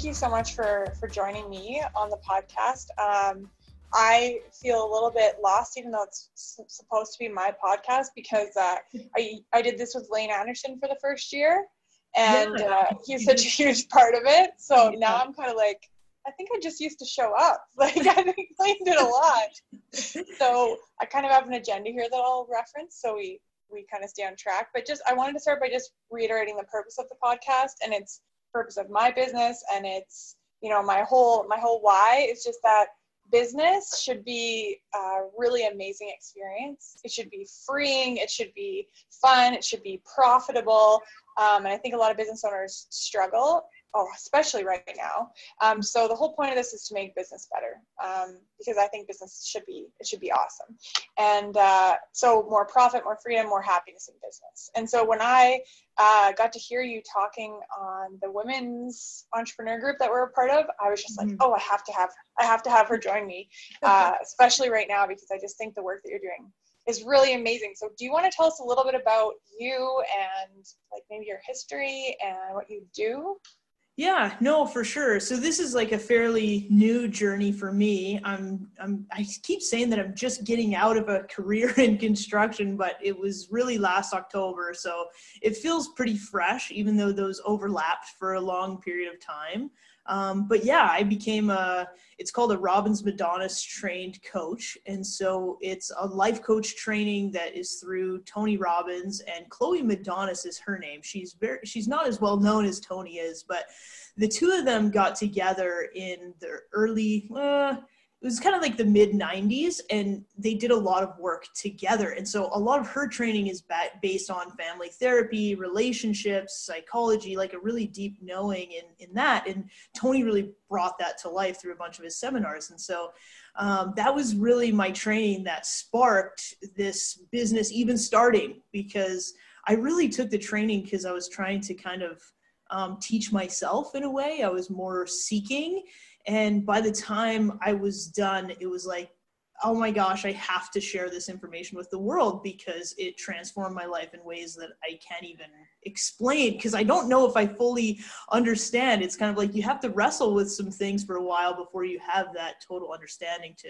thank you so much for for joining me on the podcast. Um, I feel a little bit lost, even though it's supposed to be my podcast, because uh, I I did this with Lane Anderson for the first year, and yeah. uh, he's such a huge part of it. So yeah. now I'm kind of like, I think I just used to show up. Like I think Lane did a lot. so I kind of have an agenda here that I'll reference, so we we kind of stay on track. But just I wanted to start by just reiterating the purpose of the podcast, and it's purpose of my business, and it's you know my whole my whole why is just that business should be a really amazing experience. It should be freeing. It should be fun. It should be profitable. Um, and I think a lot of business owners struggle oh, especially right now. Um, so the whole point of this is to make business better um, because I think business should be it should be awesome, and uh, so more profit, more freedom, more happiness in business. And so when I uh, got to hear you talking on the women's entrepreneur group that we're a part of, I was just like, mm-hmm. oh, I have to have I have to have her join me, uh, especially right now because I just think the work that you're doing is really amazing. So, do you want to tell us a little bit about you and like maybe your history and what you do? Yeah, no, for sure. So this is like a fairly new journey for me. I'm, I'm, I keep saying that I'm just getting out of a career in construction, but it was really last October. So it feels pretty fresh, even though those overlapped for a long period of time. Um, but yeah, I became a, it's called a Robbins Madanes trained coach. And so it's a life coach training that is through Tony Robbins and Cloé Madanes is her name. She's very, she's not as well known as Tony is, but the two of them got together in the early, uh, it was kind of like the mid 90s and they did a lot of work together. And so a lot of her training is based on family therapy relationships psychology like a really deep knowing in, in that. And tony really brought that to life through a bunch of his seminars. And so um, that was really my training that sparked this business even starting because i really took the training because i was trying to kind of um, teach myself in a way. I was more seeking and by the time I was done, it was like, oh my gosh, I have to share this information with the world because it transformed my life in ways that I can't even explain because I don't know if I fully understand. It's kind of like you have to wrestle with some things for a while before you have that total understanding to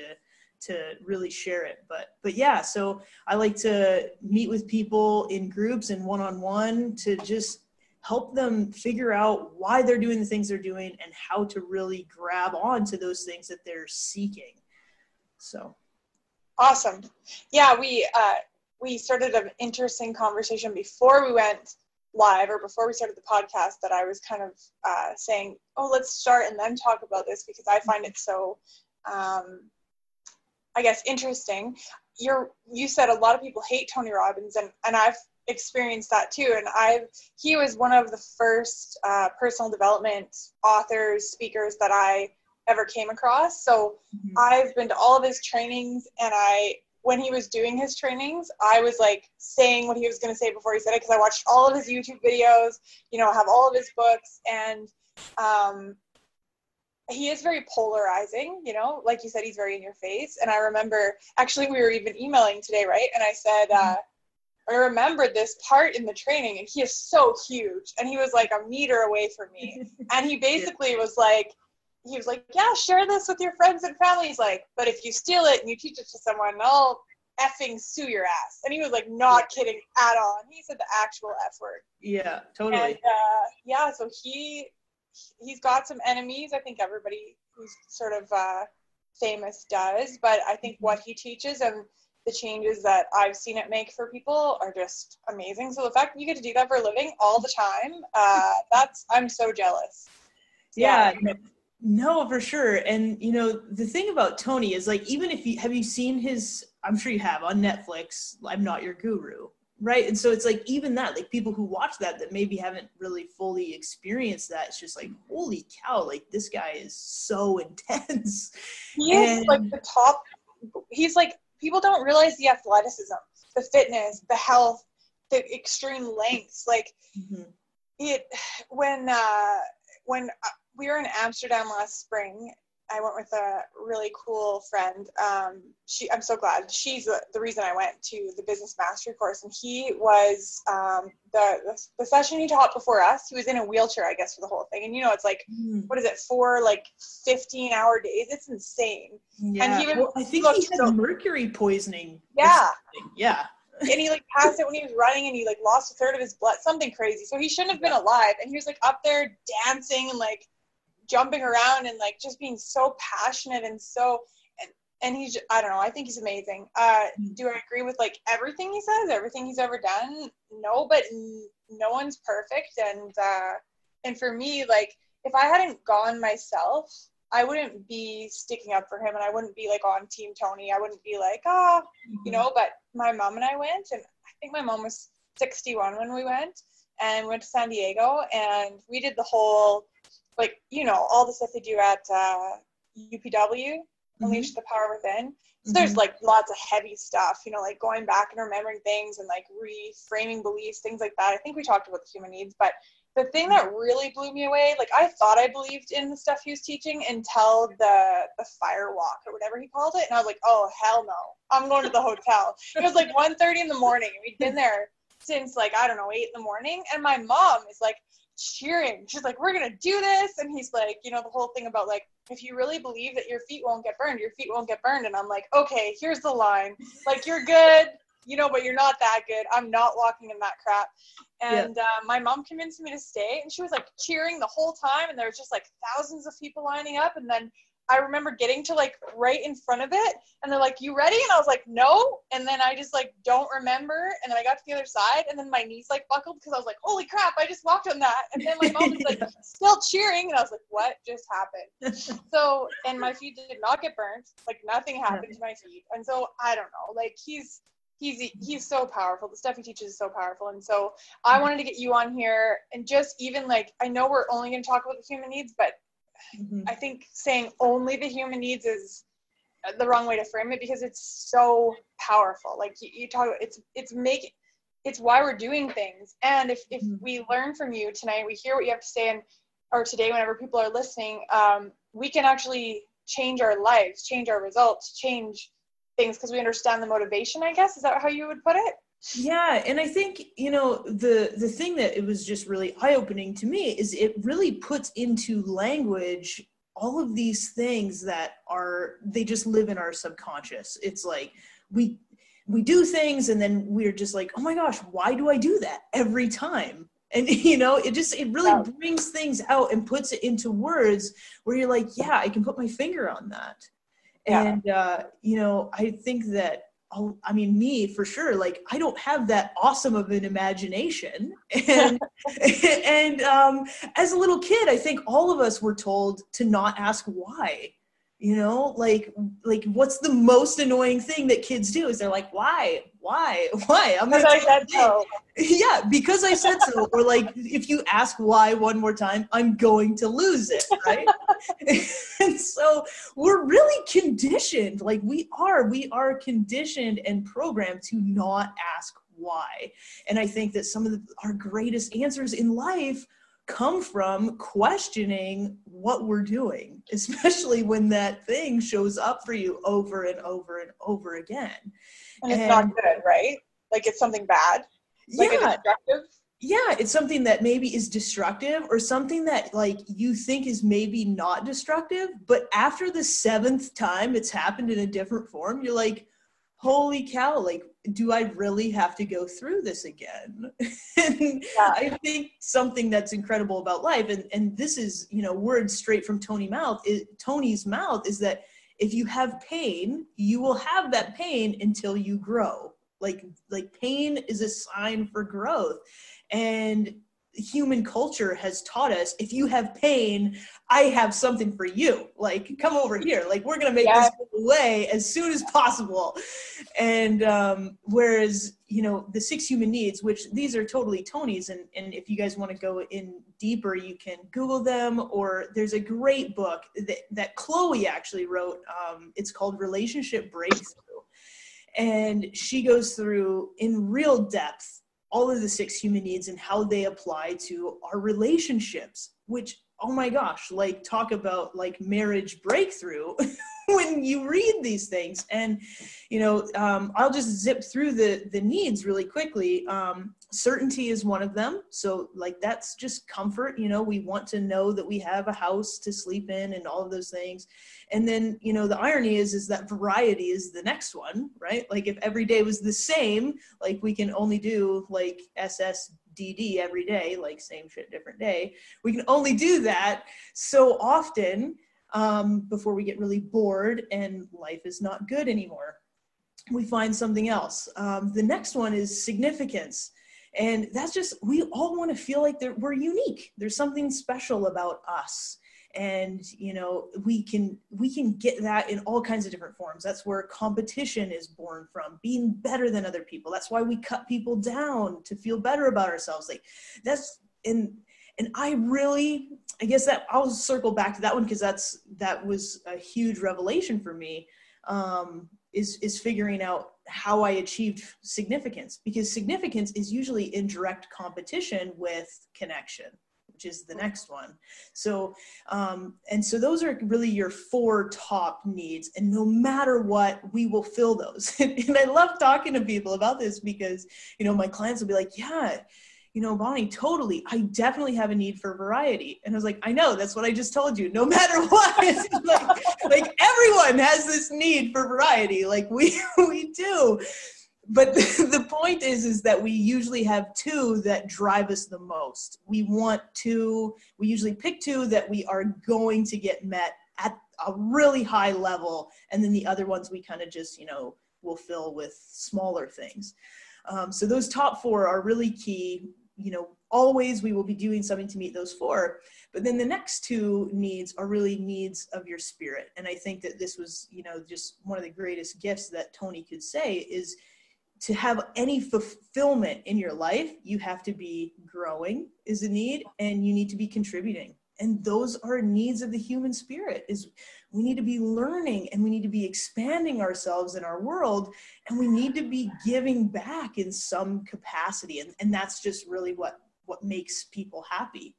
to really share it but but yeah so i like to meet with people in groups and one-on-one to just help them figure out why they're doing the things they're doing and how to really grab on to those things that they're seeking. So. Awesome. Yeah we uh, we started an interesting conversation before we went live or before we started the podcast that i was kind of uh, saying oh let's start and then talk about this because i find it so um, i guess interesting. You're you said a lot of people hate tony robbins and and i've experienced that too. And I've he was one of the first uh, personal development authors, speakers that I ever came across. So mm-hmm. I've been to all of his trainings, and I when he was doing his trainings, I was like saying what he was going to say before he said it because I watched all of his YouTube videos. You know, have all of his books, and um, he is very polarizing. You know, like you said, he's very in your face. And I remember actually we were even emailing today, right? And I said. Uh, I remembered this part in the training, and he is so huge, and he was like a meter away from me, and he basically was like, he was like, yeah, share this with your friends and family. He's like, but if you steal it and you teach it to someone, I'll effing sue your ass. And he was like, not kidding at all. And he said the actual F word. Yeah, totally. And, uh, yeah, so he he's got some enemies. I think everybody who's sort of uh, famous does, but I think mm-hmm. what he teaches and the changes that I've seen it make for people are just amazing. So the fact that you get to do that for a living all the time, uh, that's I'm so jealous. Yeah. yeah. No, for sure. And you know, the thing about Tony is like even if you have you seen his I'm sure you have on Netflix, I'm not your guru. Right. And so it's like even that, like people who watch that that maybe haven't really fully experienced that, it's just like, holy cow, like this guy is so intense. He is and, like the top he's like people don't realize the athleticism, the fitness, the health, the extreme lengths. Like mm-hmm. it when uh, when uh, we were in Amsterdam last spring. I went with a really cool friend. Um, she, I'm so glad she's the, the, reason I went to the business mastery course. And he was um, the, the, the session he taught before us. He was in a wheelchair, I guess, for the whole thing. And you know, it's like mm. what is it, for? like 15 hour days? It's insane. Yeah. And he was, well, I think he had so, mercury poisoning. Yeah. Yeah. and he like passed it when he was running and he like lost a third of his blood something crazy so he shouldn't have been alive and he was like up there dancing and like jumping around and like just being so passionate and so and, and he's I don't know I think he's amazing. Uh, mm-hmm. do I agree with like everything he says, everything he's ever done? No, but n- no one's perfect and uh, and for me like if I hadn't gone myself, I wouldn't be sticking up for him and I wouldn't be like on Team Tony. I wouldn't be like ah, oh, you know. But my mom and I went and I think my mom was 61 when we went and went to San Diego and we did the whole like you know all the stuff they do at uh, UPW, mm-hmm. Unleash the Power Within. So mm-hmm. there's like lots of heavy stuff, you know, like going back and remembering things and like reframing beliefs, things like that. I think we talked about the human needs, but the thing that really blew me away, like I thought I believed in the stuff he was teaching until the the fire walk or whatever he called it, and I was like, oh hell no, I'm going to the hotel. it was like 1:30 in the morning. We'd been there since like I don't know eight in the morning, and my mom is like, cheering. She's like, we're going to do this. And he's like, you know, the whole thing about like, if you really believe that your feet won't get burned, your feet won't get burned. And I'm like, okay, here's the line. Like, you're good, you know, but you're not that good. I'm not walking in that crap. And yeah. uh, my mom convinced me to stay. And she was like cheering the whole time. And there was just like thousands of people lining up. And then I remember getting to like right in front of it and they're like, You ready? And I was like, No. And then I just like don't remember. And then I got to the other side and then my knees like buckled because I was like, Holy crap, I just walked on that. And then my mom was like still cheering and I was like, What just happened? so and my feet did not get burnt. Like nothing happened to my feet. And so I don't know. Like he's he's he's so powerful the stuff he teaches is so powerful and so i wanted to get you on here and just even like i know we're only going to talk about the human needs but Mm-hmm. I think saying only the human needs is the wrong way to frame it because it's so powerful. Like you, you talk, it's it's making it's why we're doing things. And if if mm-hmm. we learn from you tonight, we hear what you have to say, and or today, whenever people are listening, um, we can actually change our lives, change our results, change things because we understand the motivation. I guess is that how you would put it? Yeah and i think you know the the thing that it was just really eye opening to me is it really puts into language all of these things that are they just live in our subconscious. It's like we we do things and then we're just like oh my gosh why do i do that every time? And you know it just it really brings things out and puts it into words where you're like yeah i can put my finger on that. Yeah. and uh you know i think that oh, I mean, me for sure. Like, I don't have that awesome of an imagination. And and um, as a little kid, I think all of us were told to not ask why you know like like what's the most annoying thing that kids do is they're like why? Why? Why? I'm because i said so. Yeah because i said so. Or like if you ask why one more time i'm going to lose it right? And so we're really conditioned like we are we are conditioned and programmed to not ask why. And i think that some of the, our greatest answers in life come from questioning what we're doing, especially when that thing shows up for you over and over and over again. And it's and, not good, right? Like it's something bad. Like yeah. destructive. Yeah, it's something that maybe is destructive or something that like you think is maybe not destructive, but after the seventh time it's happened in a different form, you're like, holy cow, like do I really have to go through this again? and yeah. I think something that's incredible about life, and, and this is, you know, words straight from Tony mouth, is, Tony's mouth is that if you have pain, you will have that pain until you grow. Like, like pain is a sign for growth. And human culture has taught us if you have pain i have something for you. Like come over here. Like we're gonna make yeah. this go away as soon as possible. And um, whereas you know the six human needs which these are totally tony's and, and if you guys want to go in deeper you can google them or there's a great book that, that chloe actually wrote um, it's called relationship breakthrough. And she goes through in real depth all of the six human needs and how they apply to our relationships, which oh my gosh like talk about like marriage breakthrough when you read these things. And you know um, i'll just zip through the the needs really quickly. Um, certainty is one of them. So like that's just comfort. You know we want to know that we have a house to sleep in and all of those things. And then you know the irony is is that variety is the next one right? Like if every day was the same like we can only do like ssdd every day like same shit different day. We can only do that so often um, before we get really bored and life is not good anymore. We find something else. Um, the next one is significance. And that's just, we all want to feel like we're unique. There's something special about us. And, you know, we can, we can get that in all kinds of different forms. That's where competition is born from, being better than other people. That's why we cut people down to feel better about ourselves. Like that's, in and I really, I guess that I'll circle back to that one because that's that was a huge revelation for me. Um, is is figuring out how I achieved significance because significance is usually in direct competition with connection, which is the next one. So, um, and so those are really your four top needs, and no matter what, we will fill those. and I love talking to people about this because you know my clients will be like, yeah you know, Bonnie, totally. I definitely have a need for variety. And I was like, I know, that's what I just told you. No matter what, like, like everyone has this need for variety. Like we we do. But the, point is, is that we usually have two that drive us the most. We want two, we usually pick two that we are going to get met at a really high level. And then the other ones we kind of just, you know, will fill with smaller things. Um, so those top four are really key you know, always we will be doing something to meet those four. But then the next two needs are really needs of your spirit. And I think that this was, you know, just one of the greatest gifts that Tony could say is to have any fulfillment in your life, you have to be growing is a need and you need to be contributing. And those are needs of the human spirit is we need to be learning and we need to be expanding ourselves in our world and we need to be giving back in some capacity and, and that's just really what what makes people happy.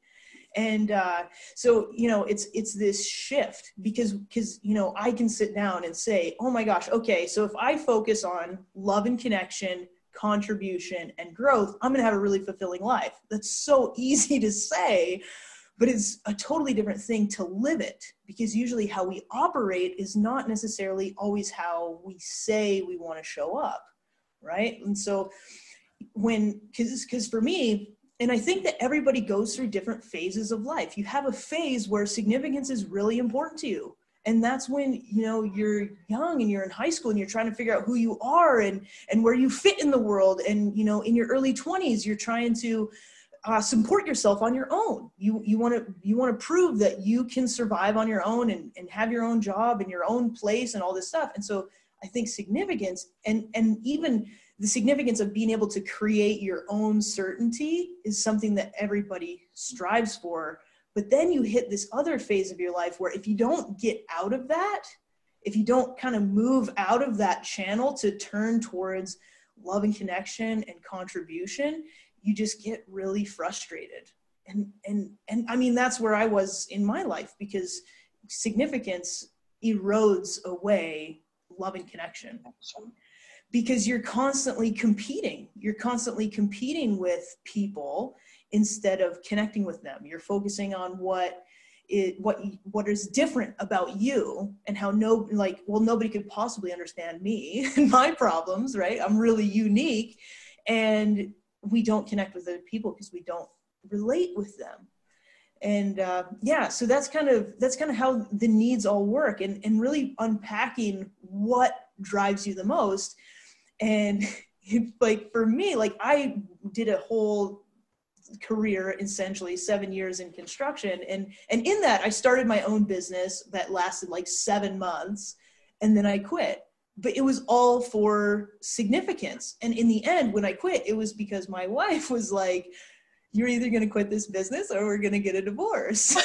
And uh, so you know it's it's this shift because because you know i can sit down and say oh my gosh okay so if i focus on love and connection contribution and growth i'm going to have a really fulfilling life. That's so easy to say but it's a totally different thing to live it because usually how we operate is not necessarily always how we say we want to show up right? And so when because because for me and i think that everybody goes through different phases of life. You have a phase where significance is really important to you and that's when you know you're young and you're in high school and you're trying to figure out who you are and and where you fit in the world and you know in your early 20s you're trying to uh, support yourself on your own. You you want to you want to prove that you can survive on your own and, and have your own job and your own place and all this stuff. And so I think significance and and even the significance of being able to create your own certainty is something that everybody strives for. But then you hit this other phase of your life where if you don't get out of that, if you don't kind of move out of that channel to turn towards love and connection and contribution, you just get really frustrated. And and and i mean that's where i was in my life because significance erodes away love and connection. Because you're constantly competing. You're constantly competing with people instead of connecting with them. You're focusing on what it what what is different about you and how no like well nobody could possibly understand me and my problems right? I'm really unique. And we don't connect with other people because we don't relate with them. And uh, yeah so that's kind of that's kind of how the needs all work and and really unpacking what drives you the most. And like for me like i did a whole career essentially seven years in construction. And and in that i started my own business that lasted like seven months and then i quit but it was all for significance. And in the end, when I quit, it was because my wife was like, you're either going to quit this business or we're going to get a divorce. so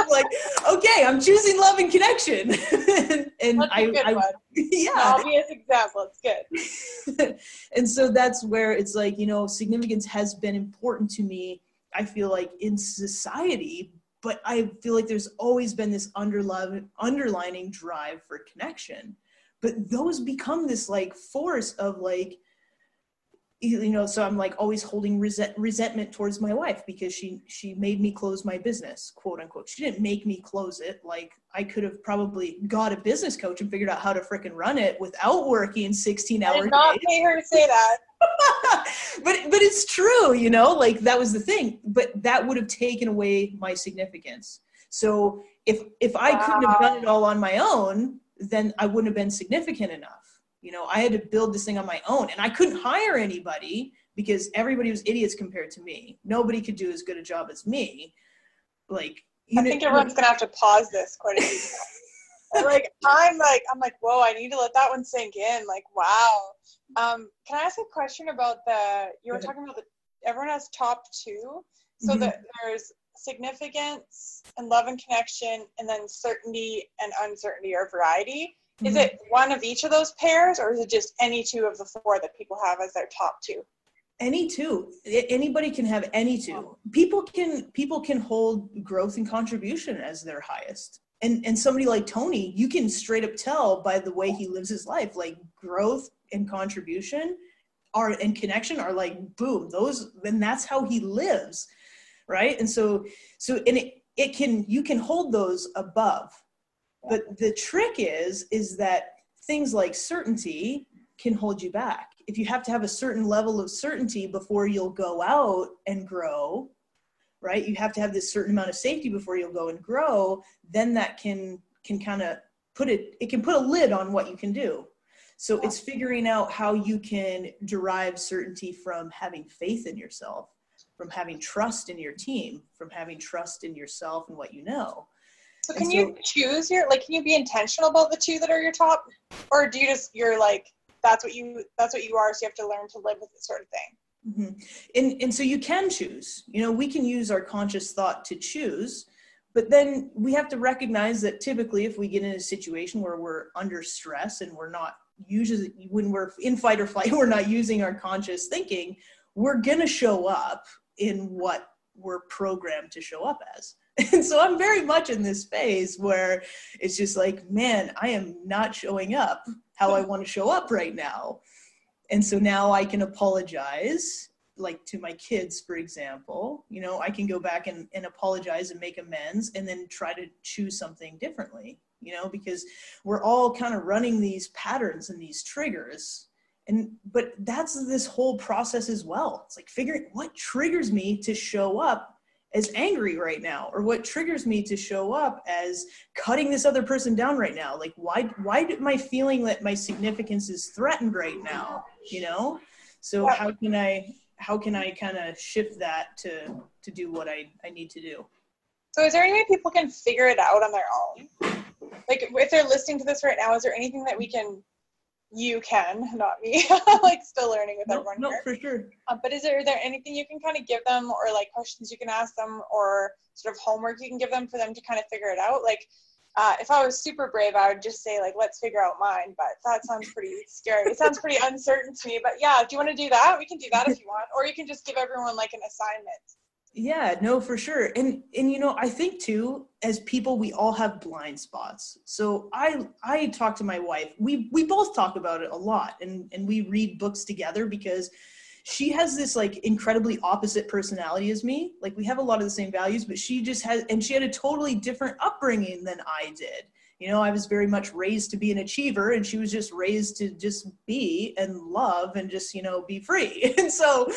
I'm like, okay, I'm choosing love and connection. and, that's I, I yeah, obvious example. It's good. and so that's where it's like, you know, significance has been important to me. I feel like in society, but I feel like there's always been this underlying underlining drive for connection. But those become this like force of like you know so i'm like always holding resent, resentment towards my wife because she she made me close my business quote unquote. She didn't make me close it. Like i could have probably got a business coach and figured out how to freaking run it without working 16 hours did not days. pay her to say that. But but it's true you know? Like that was the thing. But that would have taken away my significance. So if if i wow. couldn't have done it all on my own then i wouldn't have been significant enough you know, I had to build this thing on my own and I couldn't hire anybody because everybody was idiots compared to me. Nobody could do as good a job as me. Like, I think everyone's gonna have to pause this quite a few like I'm like I'm like whoa I need to let that one sink in like wow um can I ask a question about the you were talking about the everyone has top two so mm-hmm. that there's significance and love and connection and then certainty and uncertainty or variety is mm-hmm. it one of each of those pairs, or is it just any two of the four that people have as their top two? Any two. Anybody can have any two. People can people can hold growth and contribution as their highest. And and somebody like Tony, you can straight up tell by the way he lives his life, like growth and contribution are and connection are like boom. Those and that's how he lives, right? And so so and it it can you can hold those above but the trick is, is that things like certainty can hold you back. If you have to have a certain level of certainty before you'll go out and grow, right? You have to have this certain amount of safety before you'll go and grow, then that can can kind of put it it can put a lid on what you can do. So it's figuring out how you can derive certainty from having faith in yourself, from having trust in your team, from having trust in yourself and what you know. So can so, you choose your like? Can you be intentional about the two that are your top, or do you just you're like that's what you that's what you are, so you have to learn to live with it, sort of thing. Mm-hmm. And and so you can choose. You know, we can use our conscious thought to choose, but then we have to recognize that typically, if we get in a situation where we're under stress and we're not usually when we're in fight or flight, we're not using our conscious thinking, we're gonna show up in what we're programmed to show up as. And so I'm very much in this phase where it's just like, man, I am not showing up how I want to show up right now. And so now I can apologize, like to my kids, for example. You know, I can go back and, and apologize and make amends and then try to choose something differently, you know, because we're all kind of running these patterns and these triggers and but that's this whole process as well. It's like figuring what triggers me to show up as angry right now or what triggers me to show up as cutting this other person down right now. Like why why am i feeling that my significance is threatened right now you know? So how can i how can i kind of shift that to to do what i i need to do? So is there any way people can figure it out on their own? Like if they're listening to this right now is there anything that we can you can, not me. like still learning with no, everyone no, here. for sure. Uh, but is there, is there anything you can kind of give them, or like questions you can ask them, or sort of homework you can give them for them to kind of figure it out? Like, uh, if I was super brave, I would just say like, let's figure out mine. But that sounds pretty scary. It sounds pretty uncertain to me. But yeah, do you want to do that? We can do that if you want, or you can just give everyone like an assignment yeah no for sure. And and you know i think too as people we all have blind spots. So i i talk to my wife we we both talk about it a lot and and we read books together because she has this like incredibly opposite personality as me. Like we have a lot of the same values but she just has and she had a totally different upbringing than i did you know i was very much raised to be an achiever and she was just raised to just be and love and just you know be free. And so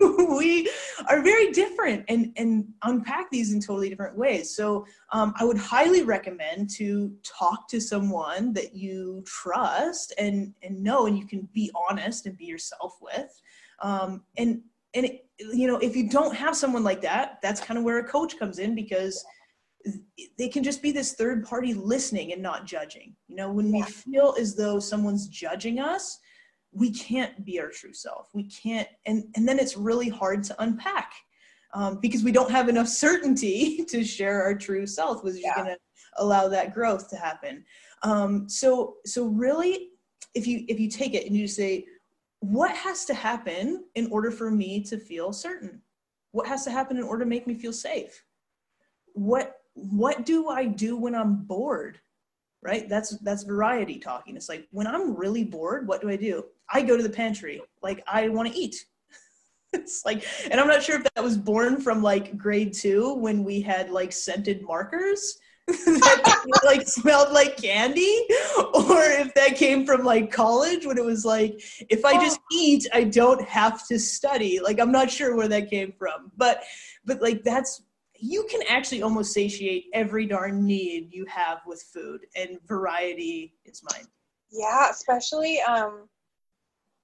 we are very different and and unpack these in totally different ways. So um, i would highly recommend to talk to someone that you trust and and know and you can be honest and be yourself with. Um, and and it, you know if you don't have someone like that that's kind of where a coach comes in because they can just be this third party listening and not judging. You know, when yeah. we feel as though someone's judging us, we can't be our true self. We can't, and, and then it's really hard to unpack um, because we don't have enough certainty to share our true self, which yeah. is going to allow that growth to happen. Um, so, so really, if you if you take it and you say, what has to happen in order for me to feel certain? What has to happen in order to make me feel safe? what what do I do when I'm bored? Right? That's that's variety talking. It's like when I'm really bored, what do I do? I go to the pantry. Like I want to eat. it's like and I'm not sure if that was born from like grade 2 when we had like scented markers that like smelled like candy or if that came from like college when it was like if i just oh. eat i don't have to study like i'm not sure where that came from but but like that's you can actually almost satiate every darn need you have with food and variety is mine yeah especially um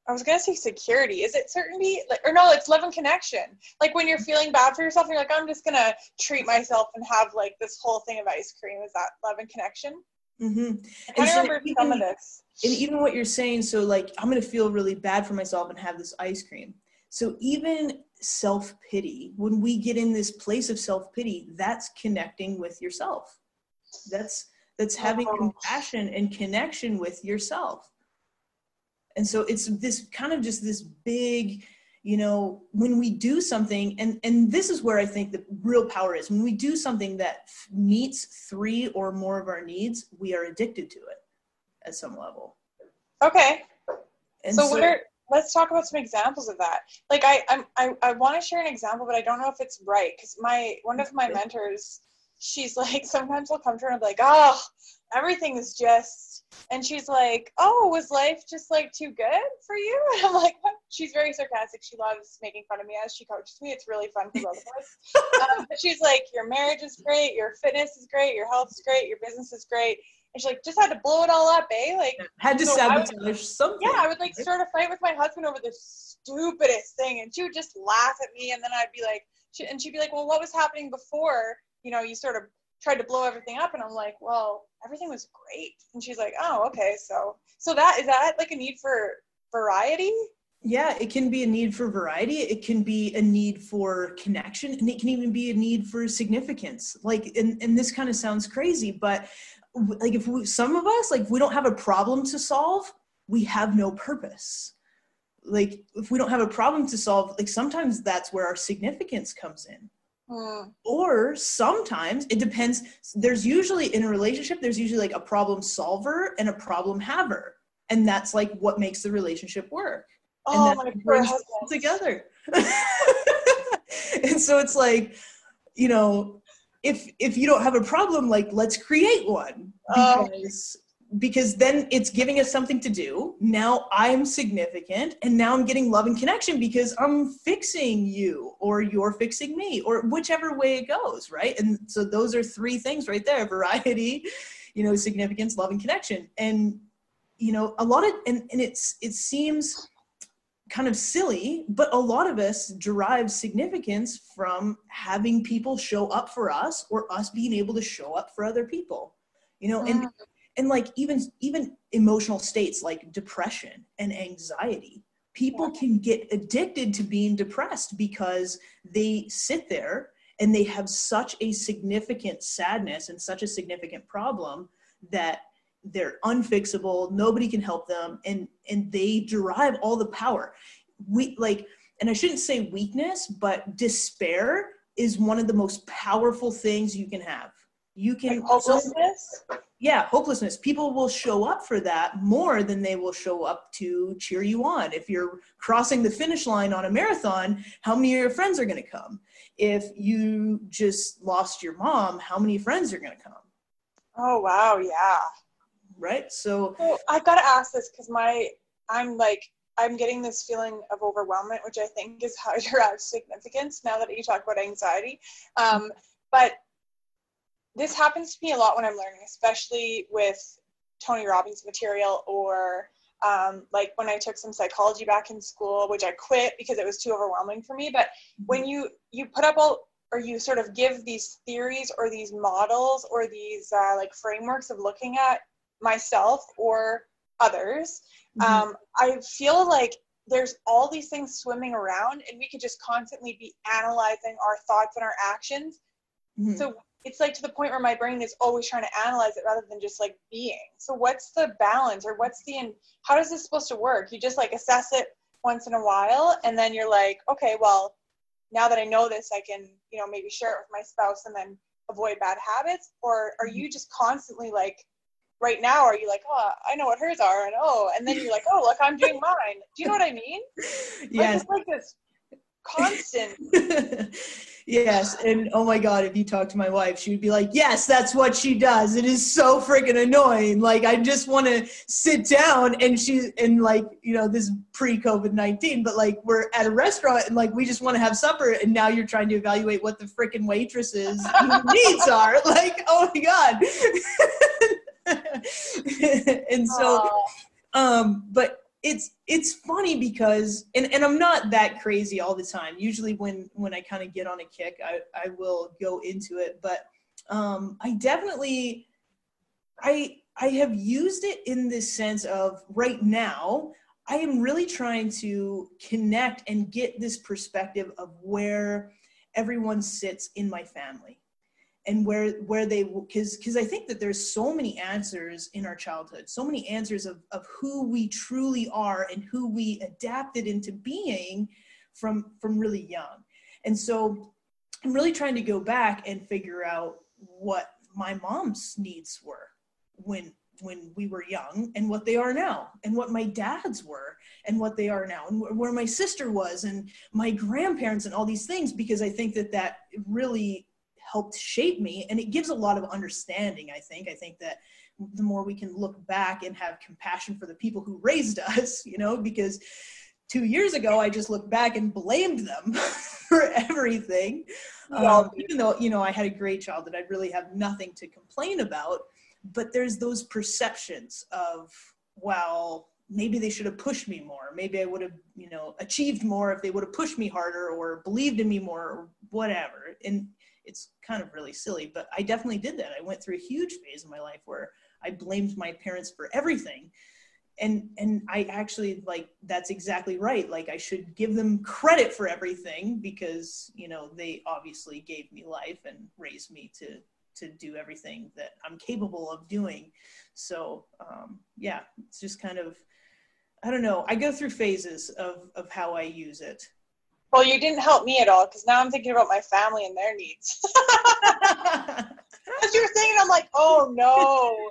I was gonna say security. Is it certainty? Like, or no, it's love and connection. Like when you're feeling bad for yourself, you're like, I'm just gonna treat myself and have like this whole thing of ice cream. Is that love and connection? Mm-hmm. I so remember even, some of this. And even what you're saying, so like I'm gonna feel really bad for myself and have this ice cream. So even self pity, when we get in this place of self pity, that's connecting with yourself. That's that's having oh. compassion and connection with yourself. And so it's this kind of just this big you know when we do something and and this is where i think the real power is. When we do something that meets three or more of our needs we are addicted to it at some level. Okay. And so, so what are let's talk about some examples of that. Like i I'm, i i want to share an example but i don't know if it's right because my one of my mentors she's like sometimes i'll come to her and be like oh everything is just and she's like oh was life just like too good for you? And i'm like she's very sarcastic. She loves making fun of me as she coaches me. It's really fun for both of us. Um, but she's like your marriage is great. Your fitness is great. Your health is great. Your business is great and she's like just had to blow it all up eh? Like had to so sabotage would, something yeah i would like start a fight with my husband over the stupidest thing and she would just laugh at me and then i'd be like she, and she'd be like well what was happening before you know you sort of tried to blow everything up? And i'm like well everything was great. And she's like oh okay so so that is that like a need for variety? Yeah it can be a need for variety. It can be a need for connection and it can even be a need for significance. Like and, and this kind of sounds crazy but like if we, some of us like we don't have a problem to solve we have no purpose like if we don't have a problem to solve like sometimes that's where our significance comes in Mm. Or sometimes it depends. There's usually in a relationship, there's usually like a problem solver and a problem haver. And that's like what makes the relationship work. Oh, my brings together. and so it's like, you know, if if you don't have a problem, like let's create one. Oh. Because because then it's giving us something to do. Now I'm significant and now I'm getting love and connection because I'm fixing you or you're fixing me or whichever way it goes, right? And so those are three things right there variety, you know, significance, love, and connection. And, you know, a lot of, and, and it's, it seems kind of silly, but a lot of us derive significance from having people show up for us or us being able to show up for other people you know and mm. and like even even emotional states like depression and anxiety. People can get addicted to being depressed because they sit there and they have such a significant sadness and such a significant problem that they're unfixable nobody can help them and and they derive all the power. We like and i shouldn't say weakness but despair is one of the most powerful things you can have. You can like hopelessness? Yeah hopelessness. People will show up for that more than they will show up to cheer you on. If you're crossing the finish line on a marathon how many of your friends are going to come? If you just lost your mom how many friends are going to come? Oh wow yeah right so i've got to ask this because my i'm like i'm getting this feeling of overwhelmment which i think is how you have significance now that you talk about anxiety um, but this happens to me a lot when I'm learning, especially with Tony Robbins material or um, like when I took some psychology back in school, which I quit because it was too overwhelming for me. But mm-hmm. when you you put up all or you sort of give these theories or these models or these uh, like frameworks of looking at myself or others, mm-hmm. um, I feel like there's all these things swimming around, and we could just constantly be analyzing our thoughts and our actions. Mm-hmm. So it's like to the point where my brain is always trying to analyze it rather than just like being. So what's the balance or what's the and how is this supposed to work? You just like assess it once in a while and then you're like, okay, well, now that I know this, I can, you know, maybe share it with my spouse and then avoid bad habits or are you just constantly like right now are you like oh i know what hers are and oh and then you're like oh look i'm doing mine. Do you know what i mean? Yes. like, it's like this constant yes and oh my god if you talk to my wife she would be like yes that's what she does. It is so freaking annoying. Like i just want to sit down and she and like you know this pre-covid-19 but like we're at a restaurant and like we just want to have supper and now you're trying to evaluate what the freaking waitresses needs are. Like oh my god and so um but it's it's funny because and, and i'm not that crazy all the time. Usually when when i kind of get on a kick i i will go into it. But um i definitely i i have used it in this sense of right now i am really trying to connect and get this perspective of where everyone sits in my family and where where they because because i think that there's so many answers in our childhood so many answers of of who we truly are and who we adapted into being from from really young. And so i'm really trying to go back and figure out what my mom's needs were when when we were young and what they are now and what my dad's were and what they are now and where my sister was and my grandparents and all these things because i think that that really helped shape me and it gives a lot of understanding i think. I think that the more we can look back and have compassion for the people who raised us you know because two years ago i just looked back and blamed them for everything. Um, even though you know i had a great childhood i really have nothing to complain about but there's those perceptions of well maybe they should have pushed me more. Maybe i would have you know achieved more if they would have pushed me harder or believed in me more or whatever. And it's kind of really silly, but I definitely did that. I went through a huge phase in my life where I blamed my parents for everything. And and I actually like that's exactly right. Like I should give them credit for everything because, you know, they obviously gave me life and raised me to to do everything that I'm capable of doing. So um, yeah, it's just kind of I don't know. I go through phases of of how I use it. Well, you didn't help me at all because now I'm thinking about my family and their needs. As you were saying, I'm like, oh no,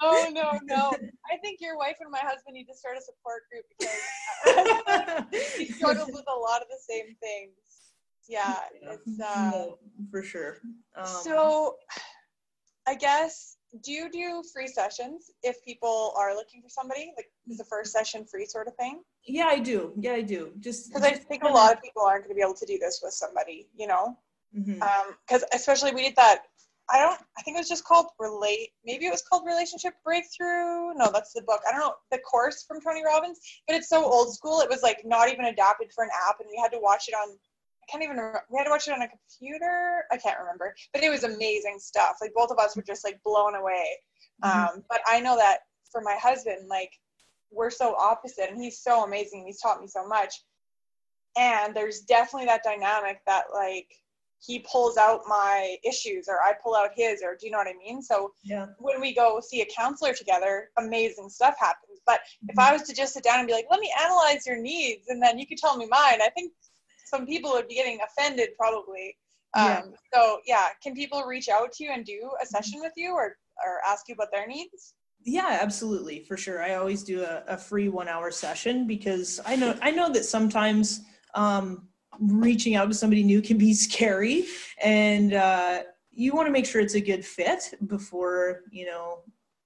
oh no, no. I think your wife and my husband need to start a support group because he struggles with a lot of the same things. Yeah, it's uh, for sure. Um, so, I guess do you do free sessions if people are looking for somebody? Like is the first session free sort of thing? Yeah i do. Yeah i do. Just because i think a lot of people aren't going to be able to do this with somebody you know? Because mm-hmm. um, especially we did that i don't i think it was just called relate maybe it was called relationship breakthrough? No that's the book. I don't know the course from tony robbins but it's so old school it was like not even adapted for an app and we had to watch it on can't even remember. We had to watch it on a computer. I can't remember, but it was amazing stuff. Like both of us were just like blown away. Mm-hmm. Um, but I know that for my husband, like we're so opposite, and he's so amazing. He's taught me so much. And there's definitely that dynamic that like he pulls out my issues or I pull out his or do you know what I mean? So yeah. when we go see a counselor together, amazing stuff happens. But mm-hmm. if I was to just sit down and be like, let me analyze your needs and then you could tell me mine, I think some people would be getting offended probably. Um, yeah. So yeah, can people reach out to you and do a session with you or, or ask you about their needs? Yeah, absolutely, for sure. I always do a, a free one hour session because I know I know that sometimes um, reaching out to somebody new can be scary, and uh, you want to make sure it's a good fit before you know,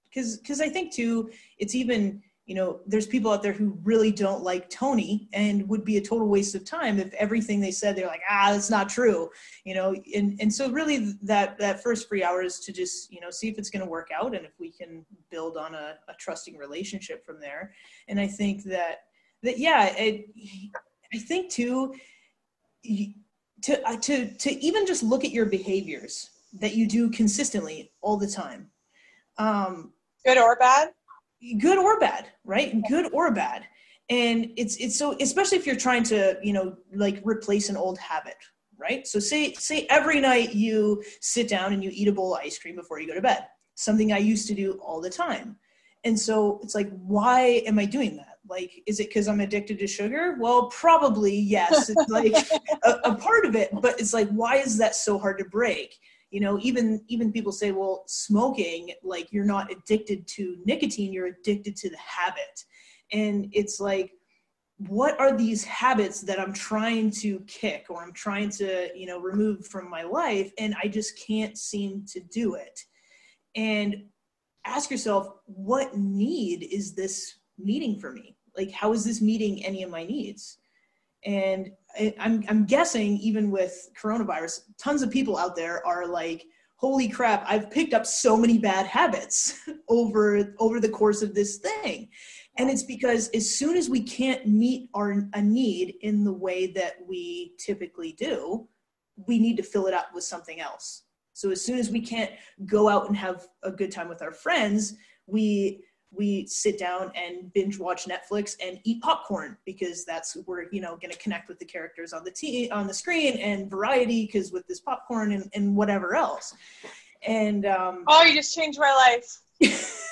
because because I think too, it's even you know there's people out there who really don't like tony and would be a total waste of time if everything they said they're like ah that's not true you know and and so really that that first free hour is to just you know see if it's going to work out and if we can build on a, a trusting relationship from there. And i think that that yeah it, i think too to uh, to to even just look at your behaviors that you do consistently all the time um good or bad good or bad right? Good or bad. And it's it's so especially if you're trying to you know like replace an old habit right? So say say every night you sit down and you eat a bowl of ice cream before you go to bed something i used to do all the time. And so it's like why am i doing that? Like is it because i'm addicted to sugar? Well probably yes. It's like a, a part of it but it's like why is that so hard to break you know even even people say well smoking like you're not addicted to nicotine you're addicted to the habit. And it's like what are these habits that i'm trying to kick or i'm trying to you know remove from my life and i just can't seem to do it? And ask yourself what need is this meeting for me? Like how is this meeting any of my needs? And I'm, I'm guessing even with coronavirus tons of people out there are like holy crap i've picked up so many bad habits over over the course of this thing. And it's because as soon as we can't meet our a need in the way that we typically do we need to fill it up with something else. So as soon as we can't go out and have a good time with our friends we we sit down and binge watch netflix and eat popcorn because that's we're you know going to connect with the characters on the t on the screen and variety because with this popcorn and, and whatever else. And um oh you just changed my life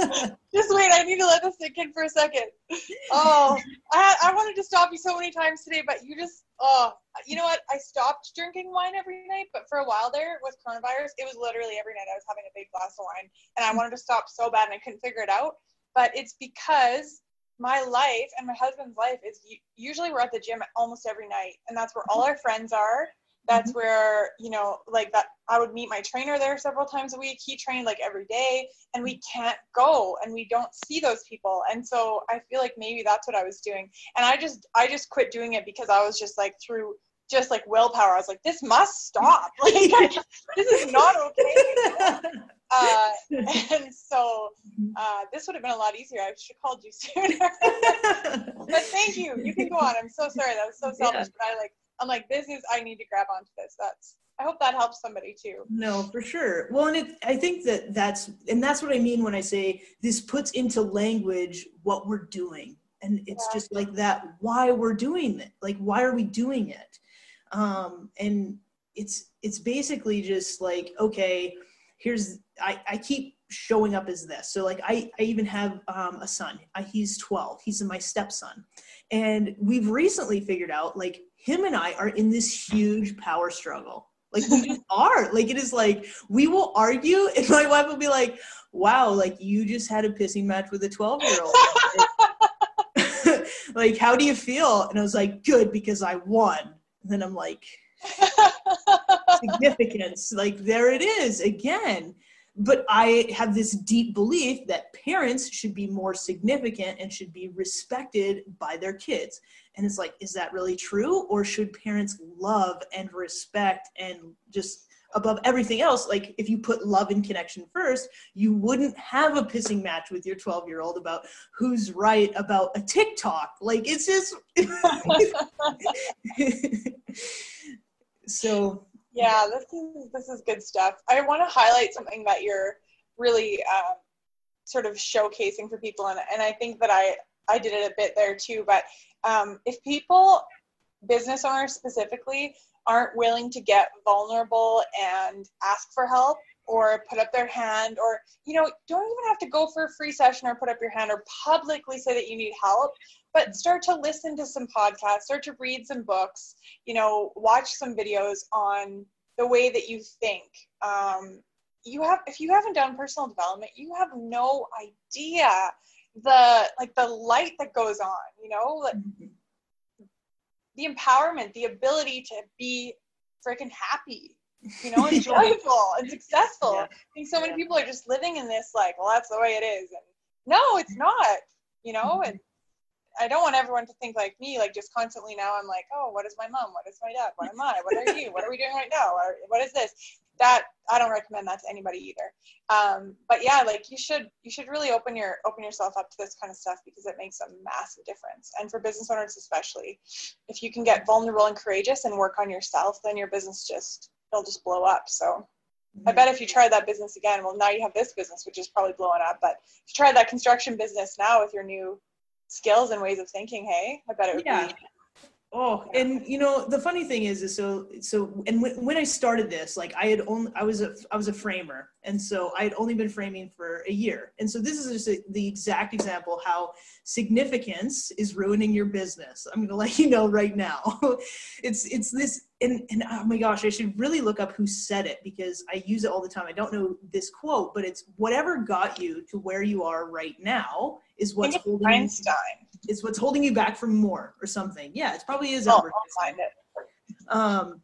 Just wait, I need to let this sink in for a second. Oh, I, I wanted to stop you so many times today, but you just, oh, you know what? I stopped drinking wine every night, but for a while there with coronavirus, it was literally every night I was having a big glass of wine, and I wanted to stop so bad and I couldn't figure it out. But it's because my life and my husband's life is usually we're at the gym almost every night, and that's where all our friends are that's mm-hmm. where you know like that i would meet my trainer there several times a week he trained like every day and we can't go and we don't see those people and so i feel like maybe that's what i was doing and i just i just quit doing it because i was just like through just like willpower i was like this must stop like this is not okay uh, and so mm-hmm. uh, this would have been a lot easier. I should have called you sooner. but thank you. You can go on. I'm so sorry. That was so selfish. Yeah. But I like I'm like, this is I need to grab onto this. That's I hope that helps somebody too. No, for sure. Well, and it, I think that that's and that's what I mean when I say this puts into language what we're doing, and it's yeah. just like that. Why we're doing it? Like, why are we doing it? Um, and it's it's basically just like okay, here's I I keep showing up as this. So like I I even have um, a son. I, he's 12. He's my stepson, and we've recently figured out like him and I are in this huge power struggle. Like we just are. Like it is like we will argue, and my wife will be like, "Wow, like you just had a pissing match with a twelve-year-old." like, how do you feel? And I was like, "Good, because I won." And then I'm like, significance. Like there it is again but I have this deep belief that parents should be more significant and should be respected by their kids. And it's like, is that really true? Or should parents love and respect and just above everything else, like if you put love and connection first, you wouldn't have a pissing match with your 12 year old about who's right about a TikTok. Like it's just. so yeah, this is this is good stuff. I want to highlight something that you're really um, sort of showcasing for people, and and I think that I I did it a bit there too. But um, if people, business owners specifically, aren't willing to get vulnerable and ask for help or put up their hand or you know don't even have to go for a free session or put up your hand or publicly say that you need help but start to listen to some podcasts start to read some books you know watch some videos on the way that you think um, you have if you haven't done personal development you have no idea the like the light that goes on you know like, mm-hmm. the empowerment the ability to be freaking happy you know and joyful and successful yeah. i think so many yeah. people are just living in this like well that's the way it is and no it's not you know mm-hmm. and I don't want everyone to think like me, like just constantly now I'm like, oh, what is my mom? What is my dad? What am I? What are you? What are we doing right now? What is this? That I don't recommend that to anybody either. Um, but yeah, like you should you should really open your open yourself up to this kind of stuff because it makes a massive difference. And for business owners especially, if you can get vulnerable and courageous and work on yourself, then your business just it'll just blow up. So I bet if you try that business again, well, now you have this business, which is probably blowing up. But if you try that construction business now with your new skills and ways of thinking, hey, I bet it would yeah. be Oh, and you know the funny thing is, is so so, and when, when I started this, like I had only I was a I was a framer, and so I had only been framing for a year, and so this is just a, the exact example how significance is ruining your business. I'm gonna let you know right now. it's it's this, and and oh my gosh, I should really look up who said it because I use it all the time. I don't know this quote, but it's whatever got you to where you are right now is what's holding Einstein. Is what's holding you back from more or something. Yeah, it probably is. Oh, I'll find it. um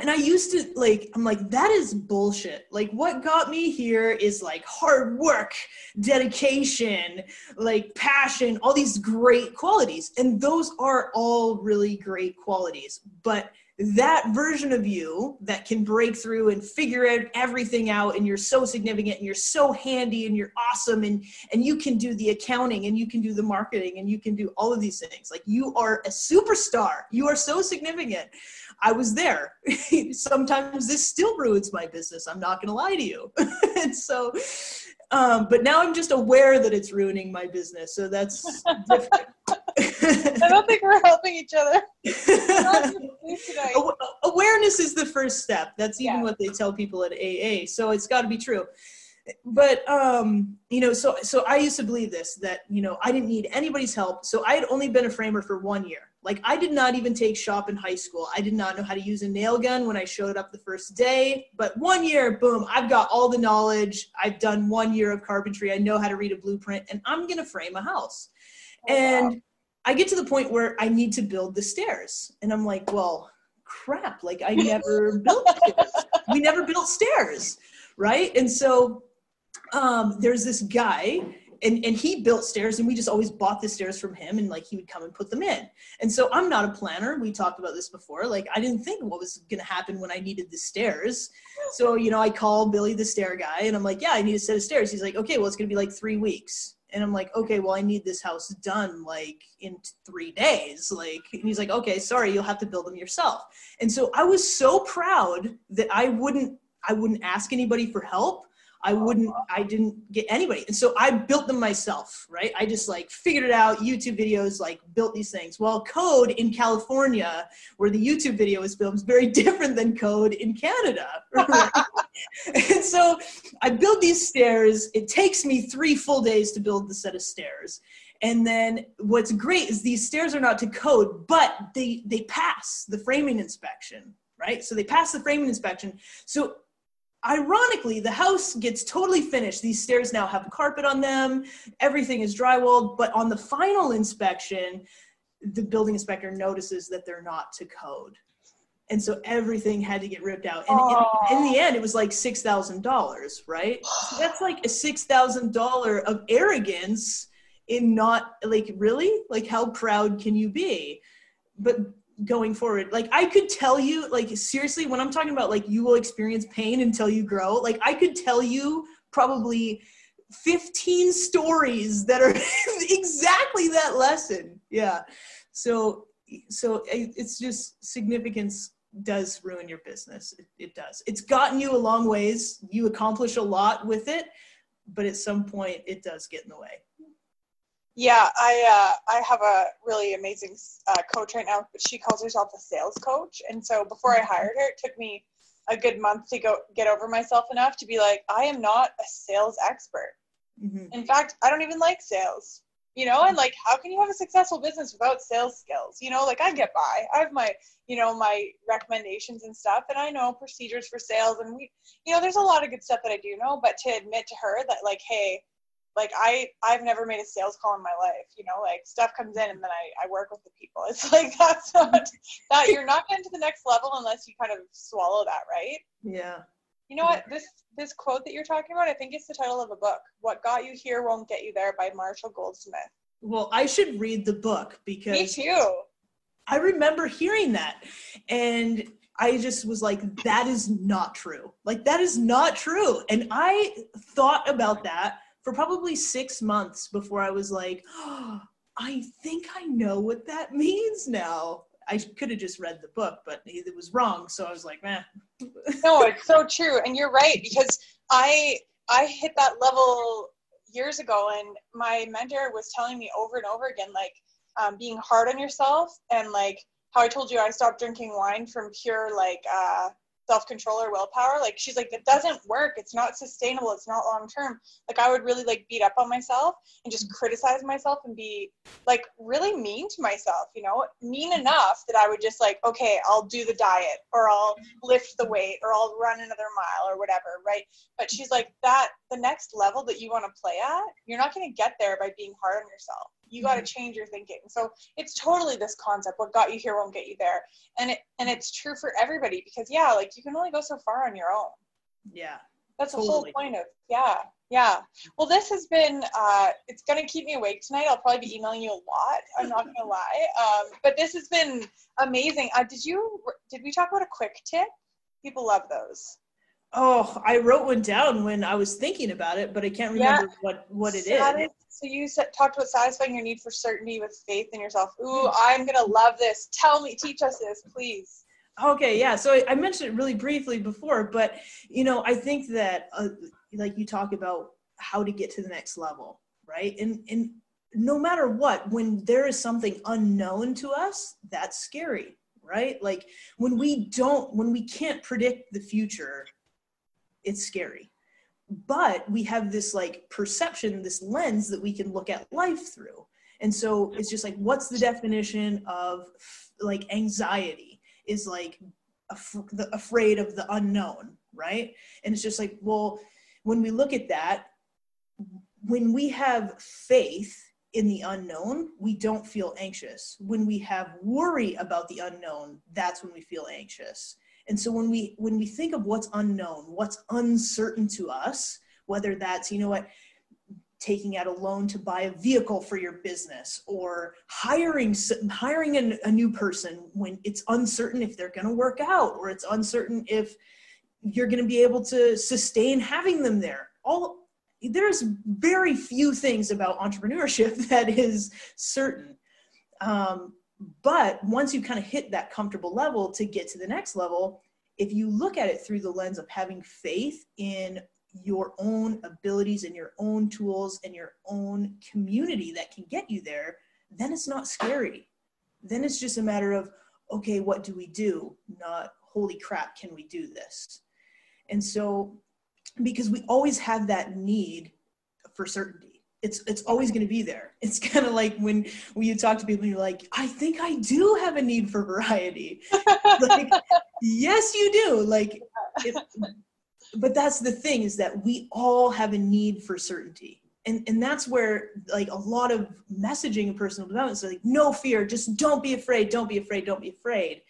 and i used to like i'm like that is bullshit like what got me here is like hard work dedication like passion all these great qualities and those are all really great qualities but that version of you that can break through and figure out everything out and you're so significant and you're so handy and you're awesome and and you can do the accounting and you can do the marketing and you can do all of these things. Like you are a superstar. You are so significant. I was there. Sometimes this still ruins my business. I'm not going to lie to you. And so um, but now i'm just aware that it's ruining my business so that's different. I don't think we're helping each other. awareness is the first step. That's even Yeah. what they tell people at aa so it's got to be true. But um you know so so i used to believe this that you know i didn't need anybody's help so i had only been a framer for one year like i did not even take shop in high school i did not know how to use a nail gun when i showed up the first day but one year boom i've got all the knowledge i've done one year of carpentry i know how to read a blueprint and i'm going to frame a house Oh, wow. and I get to the point where I need to build the stairs. And I'm like, well, crap, like I never built stairs. We never built stairs, right? And so um, there's this guy and, and he built stairs and we just always bought the stairs from him and like he would come and put them in. And so I'm not a planner. We talked about this before. Like I didn't think what was going to happen when I needed the stairs. So, you know, I called Billy the stair guy and I'm like, yeah, I need a set of stairs. He's like, okay, well, it's going to be like three weeks. And I'm like, okay, well, I need this house done like in three days. Like, and he's like, okay, sorry, you'll have to build them yourself. And so I was so proud that I wouldn't, I wouldn't ask anybody for help. I wouldn't, I didn't get anybody. And so I built them myself, right? I just like figured it out, YouTube videos, like built these things. Well, code in California, where the YouTube video is filmed, is very different than code in Canada. right? and so I build these stairs. It takes me three full days to build the set of stairs. And then what's great is these stairs are not to code, but they they pass the framing inspection, right? So they pass the framing inspection. So ironically, the house gets totally finished. These stairs now have carpet on them, everything is drywalled, but on the final inspection, the building inspector notices that they're not to code. And so everything had to get ripped out. And in, in the end, it was like $6,000, right? So that's like a $6,000 of arrogance in not, like, really? Like, how proud can you be? But going forward. Like i could tell you like seriously when i'm talking about like you will experience pain until you grow like i could tell you probably 15 stories that are exactly that lesson. Yeah. So so it's just significance does ruin your business. It, it does. It's gotten you a long ways. You accomplish a lot with it but at some point it does get in the way Yeah, I uh, I have a really amazing uh, coach right now, but she calls herself a sales coach. And so before I hired her, it took me a good month to go get over myself enough to be like, I am not a sales expert. Mhm. In fact, I don't even like sales. You know, and like, how can you have a successful business without sales skills? You know, like I get by. I have my, you know, my recommendations and stuff, and I know procedures for sales, and we, you know, there's a lot of good stuff that I do know. But to admit to her that, like, hey, like I, I've never made a sales call in my life. You know, like stuff comes in, and then I, I work with the people. It's like that's not that you're not getting to the next level unless you kind of swallow that, right? yeah You know what? This this quote that you're talking about, I think it's the title of a book. What got you here won't get you there by Marshall Goldsmith. well i should read the book because Me too. I remember hearing that. And I just was like, that is not true. Like, that is not true. And I thought about that for probably six months before I was like, oh, I think I know what that means now. I could have just read the book, but it was wrong. So I was like, man. No, it's so true, and you're right because I I hit that level years ago, and my mentor was telling me over and over again, like um, being hard on yourself and like how I told you I stopped drinking wine from pure like uh, self control or willpower. Like she's like, it doesn't work. It's not sustainable. It's not long term. Like I would really like beat up on myself and just criticize myself and be like really mean to myself, you know, mean enough that I would just like, okay, I'll do the diet or I'll lift the weight or I'll run another mile or whatever, right? But she's like, that the next level that you want to play at, you're not going to get there by being hard on yourself you got to mm-hmm. change your thinking. So it's totally this concept what got you here won't get you there. And it and it's true for everybody because yeah like you can only go so far on your own. Yeah. That's totally. the whole point of yeah yeah. Well this has been uh it's gonna keep me awake tonight. I'll probably be emailing you a lot i'm not gonna lie. Um but this has been amazing. Uh did you did we talk about a quick tip? People love those Oh, I wrote one down when I was thinking about it, but I can't remember yeah. what what it Satis- is. So you said, talked about satisfying your need for certainty with faith in yourself. Ooh, I'm gonna love this. Tell me, teach us this, please. Okay, yeah. So I, I mentioned it really briefly before, but you know, I think that uh, like you talk about how to get to the next level, right? And and no matter what, when there is something unknown to us, that's scary, right? Like when we don't, when we can't predict the future it's scary. But we have this like perception this lens that we can look at life through. And so it's just like what's the definition of like anxiety is like af- the, afraid of the unknown right? And it's just like well when we look at that when we have faith in the unknown we don't feel anxious. When we have worry about the unknown that's when we feel anxious and so when we when we think of what's unknown, what's uncertain to us, whether that's, you know what, taking out a loan to buy a vehicle for your business or hiring hiring a, a new person when it's uncertain if they're going to work out or it's uncertain if you're going to be able to sustain having them there. All there's very few things about entrepreneurship that is certain. Um, but once you kind of hit that comfortable level to get to the next level, if you look at it through the lens of having faith in your own abilities and your own tools and your own community that can get you there, then it's not scary. Then it's just a matter of, okay, what do we do? Not, holy crap, can we do this? And so, because we always have that need for certainty it's it's always going to be there. It's kind of like when when you talk to people and you're like, I think I do have a need for variety. like, yes, you do. Like, it, but that's the thing is that we all have a need for certainty. And, and that's where like a lot of messaging and personal development is like no fear just don't be afraid don't be afraid don't be afraid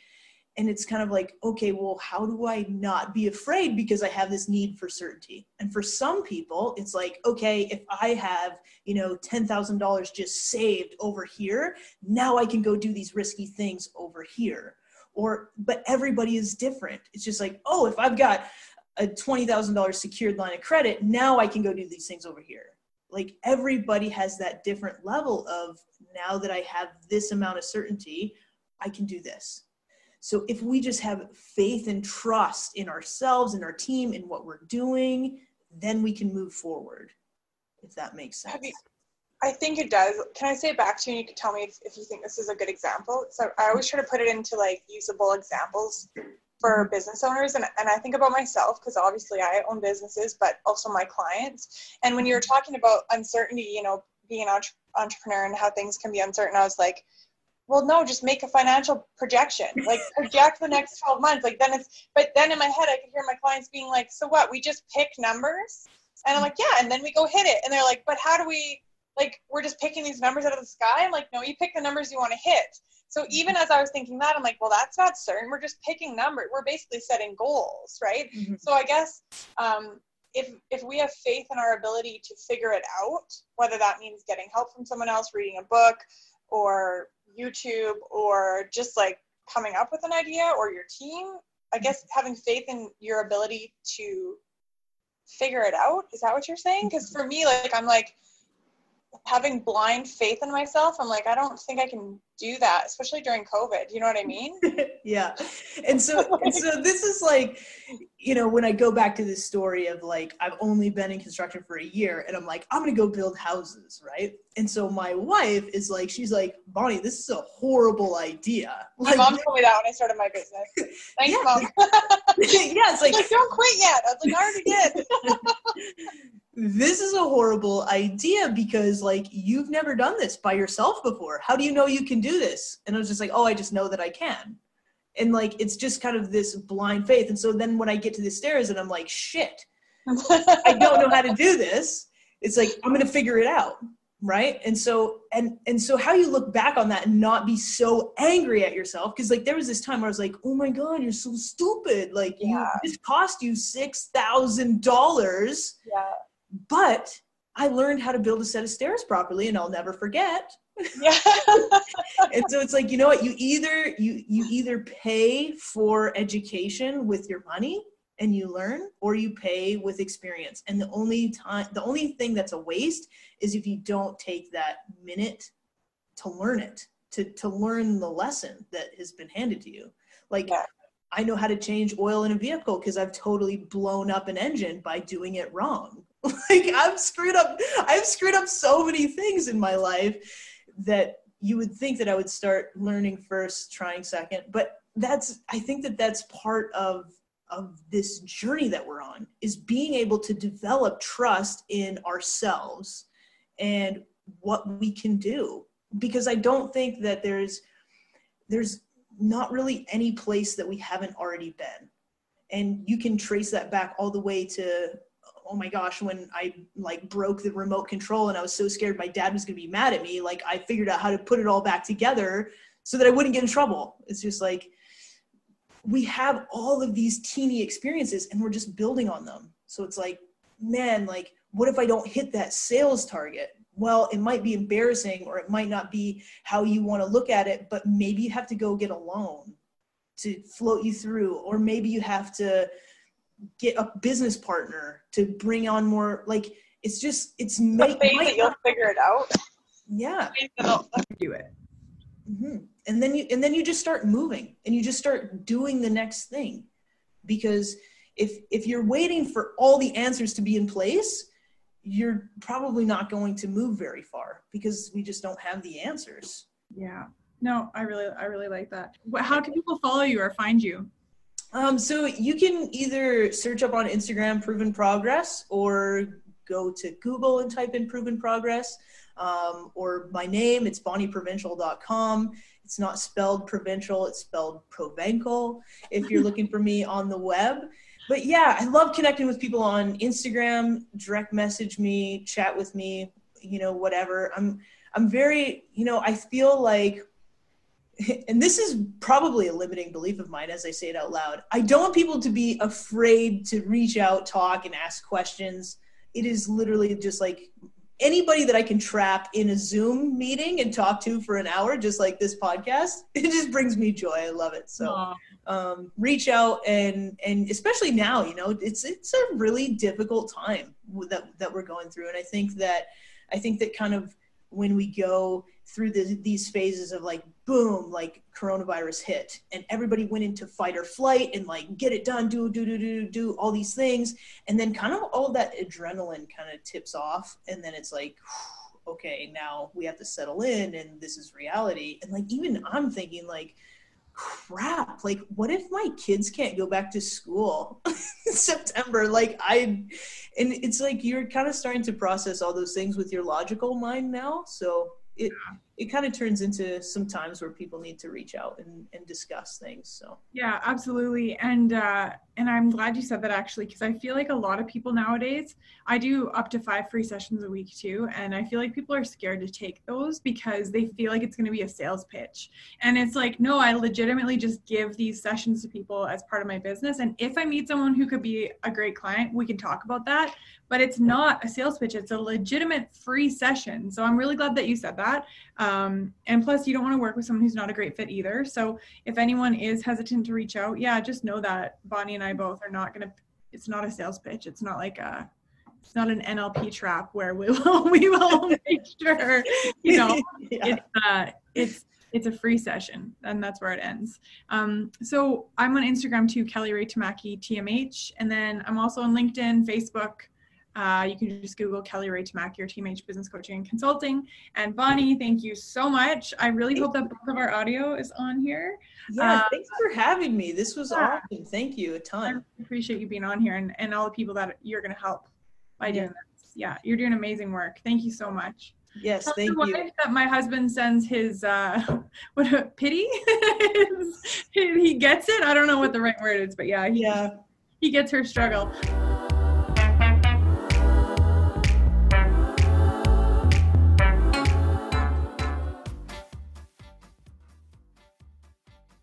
and it's kind of like okay well how do i not be afraid because i have this need for certainty? And for some people it's like okay if i have you know $10000 just saved over here now i can go do these risky things over here. Or but everybody is different. It's just like oh if i've got a $20000 secured line of credit now i can go do these things over here. Like everybody has that different level of now that i have this amount of certainty i can do this so if we just have faith and trust in ourselves and our team and what we're doing, then we can move forward. If that makes sense. You, I think it does. Can I say it back to you and you can tell me if, if you think this is a good example? So I always try to put it into like usable examples for mm-hmm. business owners and, and I think about myself because obviously I own businesses, but also my clients. And when you're talking about uncertainty, you know, being an entre- entrepreneur and how things can be uncertain, I was like, well no just make a financial projection. Like project the next 12 months. Like then it's but then in my head i could hear my clients being like so what we just pick numbers? And i'm like yeah and then we go hit it. And they're like but how do we like we're just picking these numbers out of the sky? I'm like no you pick the numbers you want to hit. So even as i was thinking that i'm like well that's not certain. We're just picking numbers. We're basically setting goals right? Mm-hmm. so i guess um, if if we have faith in our ability to figure it out whether that means getting help from someone else reading a book or YouTube or just like coming up with an idea or your team. I mm-hmm. guess having faith in your ability to figure it out. Is that what you're saying? Because for me, like, I'm like, having blind faith in myself. I'm like, I don't think I can do that, especially during COVID. You know what I mean? yeah. And so, and so this is like, you know, when I go back to this story of like, I've only been in construction for a year and I'm like, I'm going to go build houses. Right. And so my wife is like, she's like, Bonnie, this is a horrible idea. My mom told me that when I started my business. Thanks, Yeah. mom. yeah, it's like, like, don't quit yet. I was like, I already did. This is a horrible idea because like you've never done this by yourself before. How do you know you can do this? And i was just like oh i just know that i can. And like it's just kind of this blind faith. And so then when i get to the stairs and i'm like shit i don't know how to do this. It's like i'm gonna figure it out right? And so and and so how you look back on that and not be so angry at yourself because like there was this time where i was like oh my god you're so stupid. Like Yeah. you this cost you six thousand dollars yeah. But I learned how to build a set of stairs properly, and I'll never forget. Yeah. And so it's like, you know what? You either you you either pay for education with your money and you learn, or you pay with experience. And the only time, the only thing that's a waste is if you don't take that minute to learn it, to to learn the lesson that has been handed to you. Like Yeah. I know how to change oil in a vehicle because I've totally blown up an engine by doing it wrong. like I've screwed up I've screwed up so many things in my life that you would think that I would start learning first, trying second. But that's I think that that's part of of this journey that we're on is being able to develop trust in ourselves and what we can do because I don't think that there's there's not really any place that we haven't already been and you can trace that back all the way to oh my gosh when i like broke the remote control and i was so scared my dad was to be mad at me like i figured out how to put it all back together so that i wouldn't get in trouble. It's just like we have all of these teeny experiences and we're just building on them. So it's like man like what if i don't hit that sales target? Well it might be embarrassing or it might not be how you want to look at it but maybe you have to go get a loan to float you through or maybe you have to get a business partner to bring on more like it's just it's The make, faith that you'll figure it out. yeah Faith that it'll- do it. hmm and then you and then you just start moving and you just start doing the next thing because if if you're waiting for all the answers to be in place you're probably not going to move very far because we just don't have the answers Yeah. No, I really, I really like that. How can people follow you or find you? Um, so you can either search up on Instagram Proven Progress or go to Google and type in Proven Progress. Um, or my name, it's bonnieprovencal.com. It's not spelled provincial, it's spelled provencal if you're looking for me on the web. But yeah, I love connecting with people on Instagram, direct message me, chat with me, you know, whatever. I'm I'm very, you know, I feel like and this is probably a limiting belief of mine as I say it out loud. I don't want people to be afraid to reach out, talk, and ask questions. It is literally just like anybody that I can trap in a Zoom meeting and talk to for an hour, just like this podcast. It just brings me joy. I love it. So um, reach out and and especially now, you know, it's it's a really difficult time that that we're going through, and I think that I think that kind of when we go through the, these phases of like boom like coronavirus hit. And everybody went into fight or flight and like get it done do do do do do all these things. And then kind of all that adrenaline kind of tips off. And then it's like okay now we have to settle in and this is reality. And like even i'm thinking like crap like what if my kids can't go back to school in september? Like i and it's like you're kind of starting to process all those things with your logical mind now. So it it kind of turns into some times where people need to reach out and, and discuss things so Yeah, absolutely. And uh, and I'm glad you said that actually because I feel like a lot of people nowadays I do up to five free sessions a week too, and I feel like people are scared to take those because they feel like it's going to be a sales pitch. And it's like, no, I legitimately just give these sessions to people as part of my business. And if I meet someone who could be a great client, we can talk about that. But it's not a sales pitch; it's a legitimate free session. So I'm really glad that you said that. Um, and plus, you don't want to work with someone who's not a great fit either. So if anyone is hesitant to reach out, yeah, just know that Bonnie and I both are not going to, it's not a sales pitch. It's not like a it's not an NLP trap where we will we will make sure you know yeah. it's uh it's it's a free session and that's where it ends um, so i'm on instagram too kelly ray tamaki tmh and then i'm also on linkedin facebook uh, you can just google kelly ray tamaki or tmh business coaching and consulting. And bonnie thank you so much. I really Thank hope that both of our audio is on here. Yeah uh, thanks for having me. This was yeah. awesome. Thank you a ton. Really appreciate you being on here and, and all the people that you're going to help by Yeah. doing this. Yeah you're doing amazing work. Thank you so much. Yes Tell thank you. that my husband sends his uh what a pity? He gets it? I don't know what the right word is but yeah he, yeah. he gets her struggle